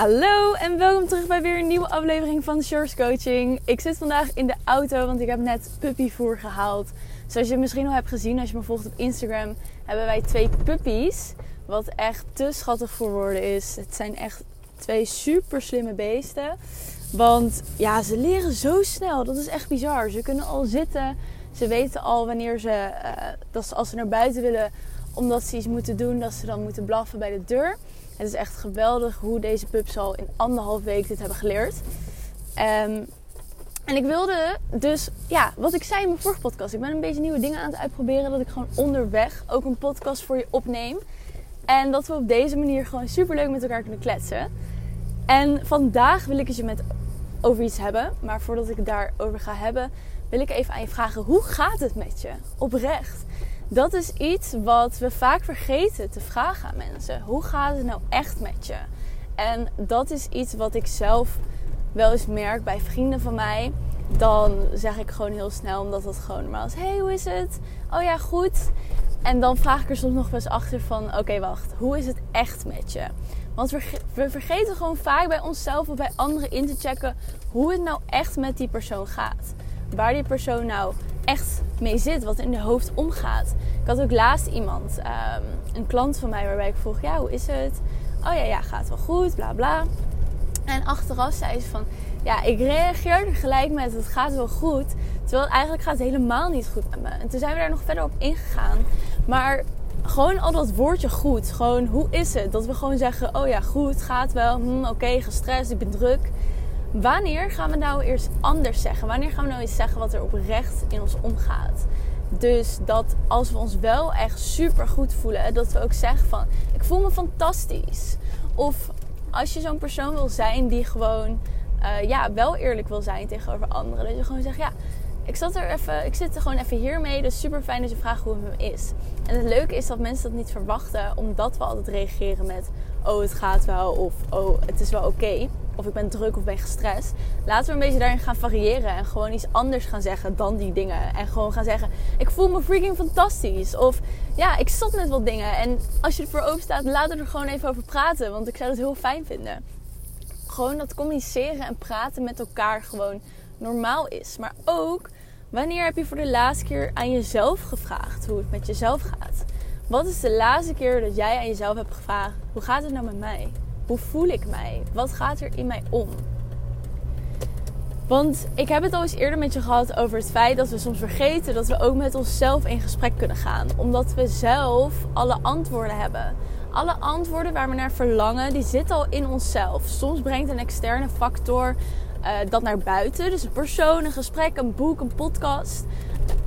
Hallo en welkom terug bij weer een nieuwe aflevering van Shores Coaching. Ik zit vandaag in de auto, want ik heb net puppyvoer gehaald. Zoals je misschien al hebt gezien als je me volgt op Instagram, hebben wij twee puppies. Wat echt te schattig voor woorden is. Het zijn echt twee super slimme beesten. Want ja, ze leren zo snel. Dat is echt bizar. Ze kunnen al zitten. Ze weten al wanneer ze, uh, dat ze als ze naar buiten willen, omdat ze iets moeten doen, dat ze dan moeten blaffen bij de deur. Het is echt geweldig hoe deze pups al in anderhalf week dit hebben geleerd. Um, en ik wilde dus, ja, wat ik zei in mijn vorige podcast. Ik ben een beetje nieuwe dingen aan het uitproberen. Dat ik gewoon onderweg ook een podcast voor je opneem. En dat we op deze manier gewoon super leuk met elkaar kunnen kletsen. En vandaag wil ik het je met over iets hebben. Maar voordat ik het daarover ga hebben, wil ik even aan je vragen: hoe gaat het met je? Oprecht. Dat is iets wat we vaak vergeten te vragen aan mensen. Hoe gaat het nou echt met je? En dat is iets wat ik zelf wel eens merk bij vrienden van mij. Dan zeg ik gewoon heel snel, omdat dat gewoon normaal is. Hey, hoe is het? Oh ja, goed. En dan vraag ik er soms nog wel eens achter van... Oké, wacht. Hoe is het echt met je? Want we vergeten gewoon vaak bij onszelf of bij anderen in te checken... hoe het nou echt met die persoon gaat. Waar die persoon nou echt mee zit. Wat in de hoofd omgaat. Ik had ook laatst iemand, um, een klant van mij, waarbij ik vroeg: Ja, hoe is het? Oh ja, ja, gaat wel goed, bla bla. En achteraf zei ze van: Ja, ik reageerde gelijk met: Het gaat wel goed. Terwijl eigenlijk gaat helemaal niet goed met me. En toen zijn we daar nog verder op ingegaan. Maar gewoon al dat woordje goed. Gewoon hoe is het? Dat we gewoon zeggen: Oh ja, goed, gaat wel. Hm, Oké, gestrest, ik ben druk. Wanneer gaan we nou eerst anders zeggen? Wanneer gaan we nou eens zeggen wat er oprecht in ons omgaat? Dus dat als we ons wel echt super goed voelen, dat we ook zeggen van ik voel me fantastisch. Of als je zo'n persoon wil zijn die gewoon uh, ja, wel eerlijk wil zijn tegenover anderen. Dat je gewoon zegt ja, ik, zat er even, ik zit er gewoon even hiermee. Dus super fijn dat je vraagt hoe het me is. En het leuke is dat mensen dat niet verwachten, omdat we altijd reageren met oh het gaat wel of oh het is wel oké of ik ben druk of ben gestrest. Laten we een beetje daarin gaan variëren en gewoon iets anders gaan zeggen dan die dingen. En gewoon gaan zeggen: Ik voel me freaking fantastisch. Of ja, ik zat met wat dingen. En als je ervoor open staat, laten we er gewoon even over praten. Want ik zou het heel fijn vinden. Gewoon dat communiceren en praten met elkaar gewoon normaal is. Maar ook wanneer heb je voor de laatste keer aan jezelf gevraagd hoe het met jezelf gaat? Wat is de laatste keer dat jij aan jezelf hebt gevraagd: Hoe gaat het nou met mij? Hoe voel ik mij? Wat gaat er in mij om? Want ik heb het al eens eerder met je gehad over het feit dat we soms vergeten dat we ook met onszelf in gesprek kunnen gaan. Omdat we zelf alle antwoorden hebben. Alle antwoorden waar we naar verlangen, die zitten al in onszelf. Soms brengt een externe factor uh, dat naar buiten. Dus een persoon, een gesprek, een boek, een podcast.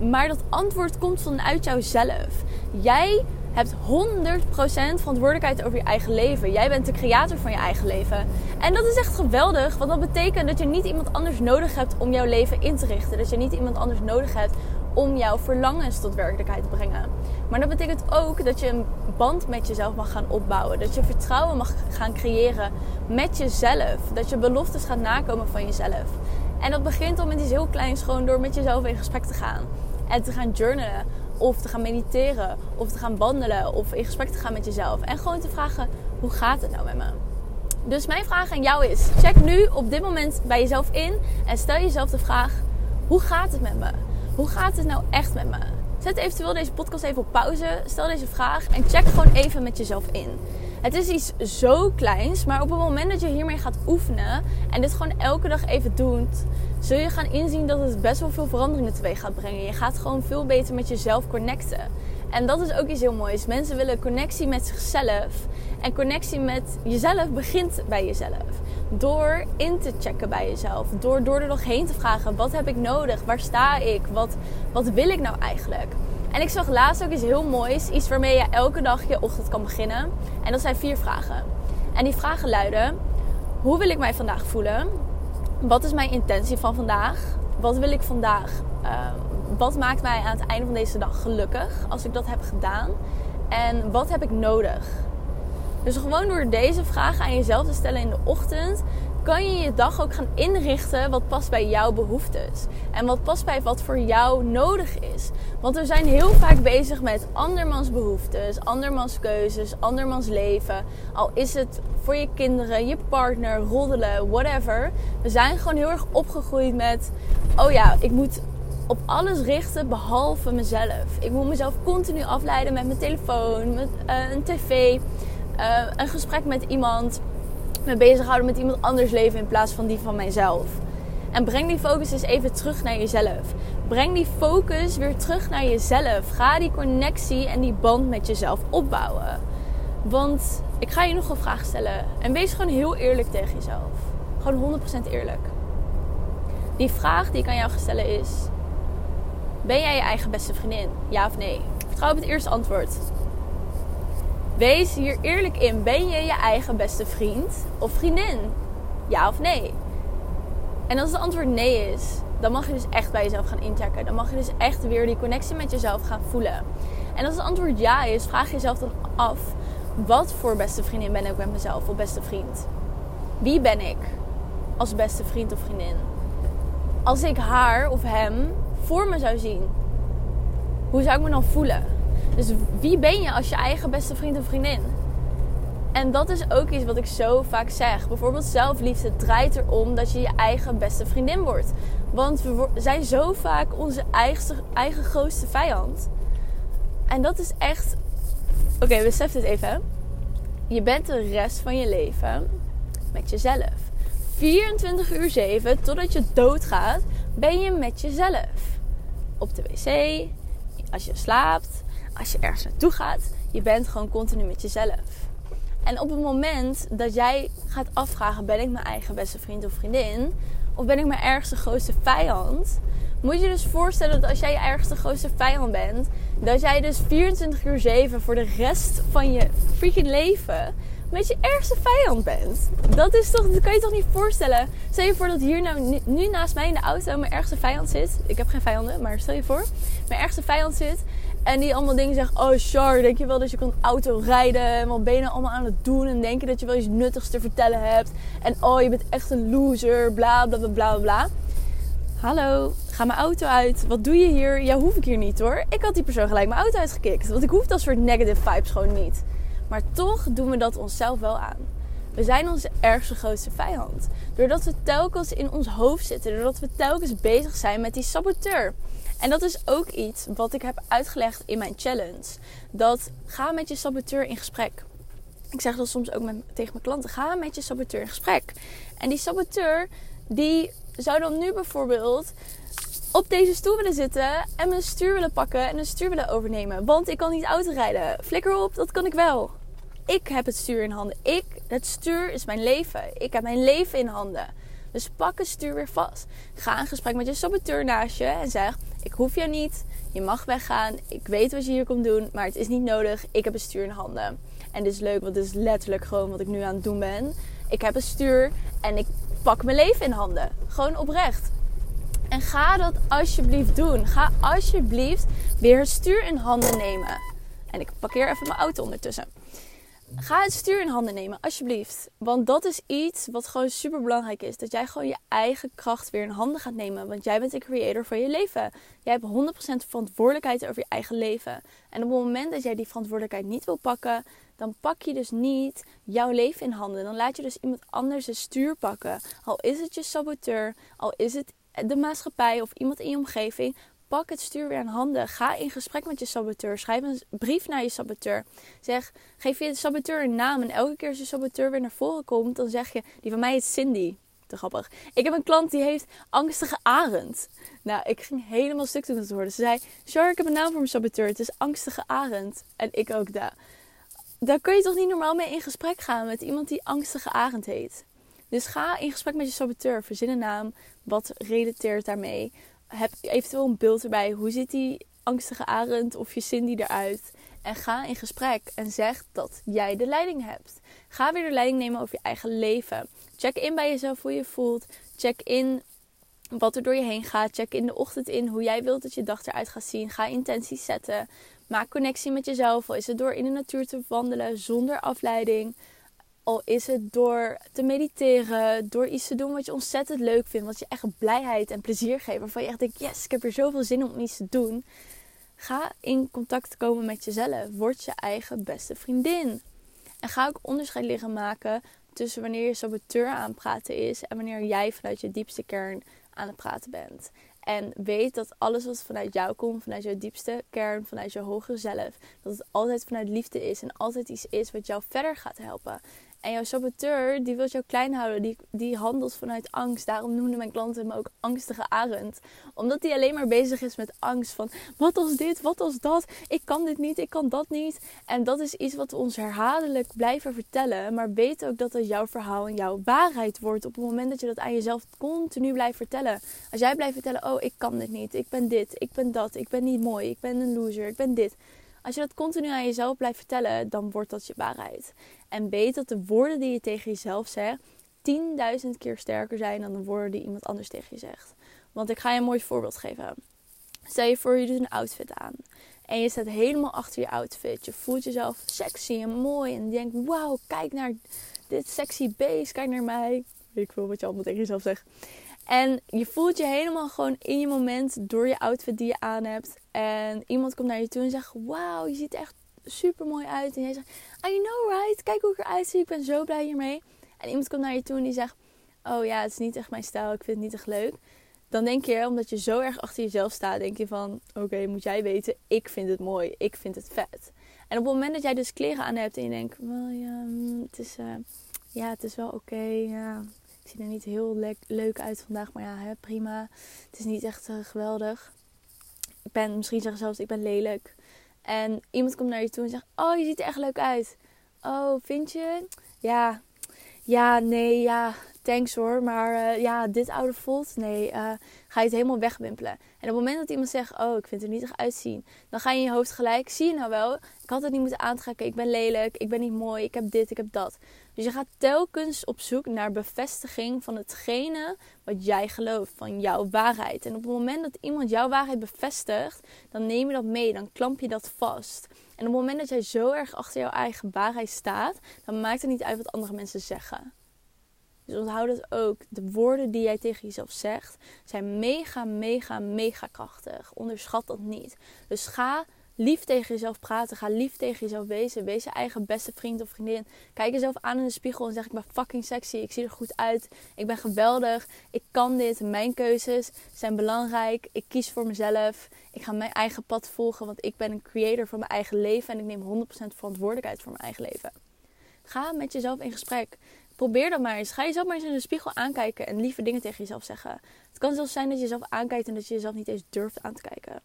Maar dat antwoord komt vanuit jouzelf. Jij hebt 100% verantwoordelijkheid over je eigen leven. Jij bent de creator van je eigen leven. En dat is echt geweldig, want dat betekent dat je niet iemand anders nodig hebt om jouw leven in te richten. Dat je niet iemand anders nodig hebt om jouw verlangens tot werkelijkheid te brengen. Maar dat betekent ook dat je een band met jezelf mag gaan opbouwen. Dat je vertrouwen mag gaan creëren met jezelf. Dat je beloftes gaat nakomen van jezelf. En dat begint al met iets heel kleins, gewoon door met jezelf in gesprek te gaan. En te gaan journalen of te gaan mediteren. Of te gaan wandelen. Of in gesprek te gaan met jezelf. En gewoon te vragen: hoe gaat het nou met me? Dus mijn vraag aan jou is: check nu op dit moment bij jezelf in. En stel jezelf de vraag: hoe gaat het met me? Hoe gaat het nou echt met me? Zet eventueel deze podcast even op pauze. Stel deze vraag en check gewoon even met jezelf in. Het is iets zo kleins, maar op het moment dat je hiermee gaat oefenen en dit gewoon elke dag even doet, zul je gaan inzien dat het best wel veel veranderingen teweeg gaat brengen. Je gaat gewoon veel beter met jezelf connecten. En dat is ook iets heel moois. Mensen willen connectie met zichzelf. En connectie met jezelf begint bij jezelf. Door in te checken bij jezelf. Door, door er nog heen te vragen: wat heb ik nodig? Waar sta ik? Wat, wat wil ik nou eigenlijk? En ik zag laatst ook iets heel moois. Iets waarmee je elke dag je ochtend kan beginnen. En dat zijn vier vragen. En die vragen luiden: Hoe wil ik mij vandaag voelen? Wat is mijn intentie van vandaag? Wat wil ik vandaag? Uh, wat maakt mij aan het einde van deze dag gelukkig als ik dat heb gedaan? En wat heb ik nodig? Dus gewoon door deze vragen aan jezelf te stellen in de ochtend, kan je je dag ook gaan inrichten wat past bij jouw behoeftes. En wat past bij wat voor jou nodig is. Want we zijn heel vaak bezig met andermans behoeftes, andermans keuzes, andermans leven. Al is het voor je kinderen, je partner, roddelen, whatever. We zijn gewoon heel erg opgegroeid met: oh ja, ik moet op alles richten behalve mezelf. Ik moet mezelf continu afleiden met mijn telefoon, met uh, een tv, uh, een gesprek met iemand me bezighouden met iemand anders leven in plaats van die van mijzelf. En breng die focus eens even terug naar jezelf. Breng die focus weer terug naar jezelf. Ga die connectie en die band met jezelf opbouwen. Want ik ga je nog een vraag stellen. En wees gewoon heel eerlijk tegen jezelf. Gewoon 100% eerlijk. Die vraag die ik aan jou ga stellen is: Ben jij je eigen beste vriendin? Ja of nee? Vertrouw op het eerste antwoord. Wees hier eerlijk in. Ben je je eigen beste vriend of vriendin? Ja of nee? En als het antwoord nee is, dan mag je dus echt bij jezelf gaan inchecken. Dan mag je dus echt weer die connectie met jezelf gaan voelen. En als het antwoord ja is, vraag jezelf dan af: wat voor beste vriendin ben ik met mezelf of beste vriend? Wie ben ik als beste vriend of vriendin? Als ik haar of hem voor me zou zien, hoe zou ik me dan voelen? Dus wie ben je als je eigen beste vriend of vriendin? En dat is ook iets wat ik zo vaak zeg. Bijvoorbeeld zelfliefde draait erom dat je je eigen beste vriendin wordt. Want we zijn zo vaak onze eigen, eigen grootste vijand. En dat is echt. Oké, besef dit even. Je bent de rest van je leven met jezelf. 24 uur 7 totdat je doodgaat, ben je met jezelf. Op de wc, als je slaapt, als je ergens naartoe gaat, je bent gewoon continu met jezelf. En op het moment dat jij gaat afvragen: ben ik mijn eigen beste vriend of vriendin? Of ben ik mijn ergste grootste vijand? Moet je dus voorstellen dat als jij je ergste grootste vijand bent, dat jij dus 24 uur 7 voor de rest van je freaking leven met je ergste vijand bent. Dat is toch, dat kan je toch niet voorstellen. Stel je voor dat hier nou nu naast mij in de auto mijn ergste vijand zit. Ik heb geen vijanden, maar stel je voor, mijn ergste vijand zit. En die allemaal dingen zegt. Oh, Char, denk je wel dat je kan auto rijden? En wat ben je nou allemaal aan het doen? En denk je dat je wel iets nuttigs te vertellen hebt? En oh, je bent echt een loser. Bla bla bla bla bla. Hallo, ga mijn auto uit. Wat doe je hier? Ja, hoef ik hier niet hoor. Ik had die persoon gelijk mijn auto uitgekikt. Want ik hoef dat soort negative vibes gewoon niet. Maar toch doen we dat onszelf wel aan. We zijn onze ergste grootste vijand. Doordat we telkens in ons hoofd zitten. Doordat we telkens bezig zijn met die saboteur. En dat is ook iets wat ik heb uitgelegd in mijn challenge. Dat ga met je saboteur in gesprek. Ik zeg dat soms ook met, tegen mijn klanten. Ga met je saboteur in gesprek. En die saboteur, die zou dan nu bijvoorbeeld op deze stoel willen zitten en mijn stuur willen pakken en een stuur willen overnemen. Want ik kan niet auto rijden. Flikker op, dat kan ik wel. Ik heb het stuur in handen. Ik, het stuur is mijn leven. Ik heb mijn leven in handen. Dus pak het stuur weer vast. Ga een gesprek met je saboteur naast je en zeg: Ik hoef jou niet. Je mag weggaan. Ik weet wat je hier komt doen, maar het is niet nodig. Ik heb een stuur in handen. En dit is leuk, want dit is letterlijk gewoon wat ik nu aan het doen ben. Ik heb een stuur en ik pak mijn leven in handen. Gewoon oprecht. En ga dat alsjeblieft doen. Ga alsjeblieft weer het stuur in handen nemen. En ik parkeer even mijn auto ondertussen. Ga het stuur in handen nemen, alsjeblieft. Want dat is iets wat gewoon super belangrijk is. Dat jij gewoon je eigen kracht weer in handen gaat nemen. Want jij bent de creator van je leven. Jij hebt 100% verantwoordelijkheid over je eigen leven. En op het moment dat jij die verantwoordelijkheid niet wil pakken, dan pak je dus niet jouw leven in handen. Dan laat je dus iemand anders het stuur pakken. Al is het je saboteur, al is het de maatschappij of iemand in je omgeving. Pak het stuur weer aan handen. Ga in gesprek met je saboteur. Schrijf een brief naar je saboteur. Zeg, geef je saboteur een naam. En elke keer als je saboteur weer naar voren komt, dan zeg je: Die van mij is Cindy. Te grappig. Ik heb een klant die heeft angstige arend. Nou, ik ging helemaal stuk toen het hoorde. Ze zei: Char, ik heb een naam voor mijn saboteur. Het is angstige arend. En ik ook daar. Daar kun je toch niet normaal mee in gesprek gaan met iemand die angstige arend heet. Dus ga in gesprek met je saboteur. Verzin een naam. Wat relateert daarmee? Heb eventueel een beeld erbij. Hoe ziet die angstige arend of je Cindy eruit? En ga in gesprek en zeg dat jij de leiding hebt. Ga weer de leiding nemen over je eigen leven. Check in bij jezelf hoe je voelt. Check in wat er door je heen gaat. Check in de ochtend in hoe jij wilt dat je dag eruit gaat zien. Ga intenties zetten. Maak connectie met jezelf. Al is het door in de natuur te wandelen zonder afleiding Al is het door te mediteren, door iets te doen wat je ontzettend leuk vindt, wat je echt blijheid en plezier geeft, waarvan je echt denkt: yes, ik heb er zoveel zin om iets te doen. Ga in contact komen met jezelf. Word je eigen beste vriendin. En ga ook onderscheid liggen maken tussen wanneer je saboteur aan het praten is en wanneer jij vanuit je diepste kern aan het praten bent. En weet dat alles wat vanuit jou komt, vanuit jouw diepste kern, vanuit je hogere zelf, dat het altijd vanuit liefde is en altijd iets is wat jou verder gaat helpen. En jouw saboteur, die wil jou klein houden. Die, die handelt vanuit angst. Daarom noemden mijn klanten hem ook angstige arend. Omdat hij alleen maar bezig is met angst. Van wat als dit, wat als dat. Ik kan dit niet, ik kan dat niet. En dat is iets wat we ons herhaaldelijk blijven vertellen. Maar weet ook dat het jouw verhaal en jouw waarheid wordt. Op het moment dat je dat aan jezelf continu blijft vertellen. Als jij blijft vertellen, oh ik kan dit niet. Ik ben dit, ik ben dat. Ik ben niet mooi. Ik ben een loser. Ik ben dit. Als je dat continu aan jezelf blijft vertellen, dan wordt dat je waarheid. En weet dat de woorden die je tegen jezelf zegt 10.000 keer sterker zijn dan de woorden die iemand anders tegen je zegt. Want ik ga je een mooi voorbeeld geven. Stel je voor, je doet een outfit aan. En je staat helemaal achter je outfit. Je voelt jezelf sexy en mooi. En je denkt, wauw, kijk naar dit sexy beest. Kijk naar mij. Ik veel wat je allemaal tegen jezelf zegt. En je voelt je helemaal gewoon in je moment door je outfit die je aan hebt. En iemand komt naar je toe en zegt: Wauw, je ziet echt super mooi uit. En jij zegt: I know right, kijk hoe ik eruit zie. Ik ben zo blij hiermee. En iemand komt naar je toe en die zegt: Oh ja, het is niet echt mijn stijl. Ik vind het niet echt leuk. Dan denk je, omdat je zo erg achter jezelf staat, denk je van: Oké, moet jij weten, ik vind het mooi. Ik vind het vet. En op het moment dat jij dus kleren aan hebt en je denkt: Well ja, mm, het is, uh, ja, het is wel oké. ja ik zie er niet heel leuk uit vandaag, maar ja, hè, prima. Het is niet echt uh, geweldig. Ik ben, misschien zeggen zelfs, ik ben lelijk. En iemand komt naar je toe en zegt, oh, je ziet er echt leuk uit. Oh, vind je? Ja, ja, nee, ja, thanks hoor. Maar uh, ja, dit oude voelt, nee, uh, ga je het helemaal wegwimpelen. En op het moment dat iemand zegt, oh, ik vind er niet echt uitzien. Dan ga je in je hoofd gelijk, zie je nou wel, ik had het niet moeten aantrekken. Ik ben lelijk, ik ben niet mooi, ik heb dit, ik heb dat. Dus je gaat telkens op zoek naar bevestiging van hetgene wat jij gelooft, van jouw waarheid. En op het moment dat iemand jouw waarheid bevestigt, dan neem je dat mee, dan klamp je dat vast. En op het moment dat jij zo erg achter jouw eigen waarheid staat, dan maakt het niet uit wat andere mensen zeggen. Dus onthoud het ook. De woorden die jij tegen jezelf zegt zijn mega, mega, mega krachtig. Onderschat dat niet. Dus ga lief tegen jezelf praten. Ga lief tegen jezelf wezen. Wees je eigen beste vriend of vriendin. Kijk jezelf aan in de spiegel en zeg: Ik ben fucking sexy. Ik zie er goed uit. Ik ben geweldig. Ik kan dit. Mijn keuzes zijn belangrijk. Ik kies voor mezelf. Ik ga mijn eigen pad volgen. Want ik ben een creator van mijn eigen leven. En ik neem 100% verantwoordelijkheid voor mijn eigen leven. Ga met jezelf in gesprek. Probeer dat maar eens. Ga jezelf maar eens in de spiegel aankijken en lieve dingen tegen jezelf zeggen. Het kan zelfs zijn dat je jezelf aankijkt en dat je jezelf niet eens durft aan te kijken.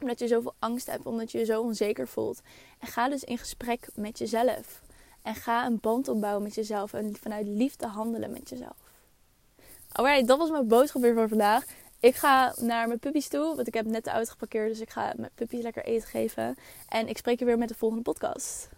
Omdat je zoveel angst hebt, omdat je je zo onzeker voelt. En ga dus in gesprek met jezelf. En ga een band opbouwen met jezelf en vanuit liefde handelen met jezelf. Alright, dat was mijn boodschap weer voor vandaag. Ik ga naar mijn puppies toe, want ik heb net de auto geparkeerd. Dus ik ga mijn puppies lekker eten geven. En ik spreek je weer met de volgende podcast.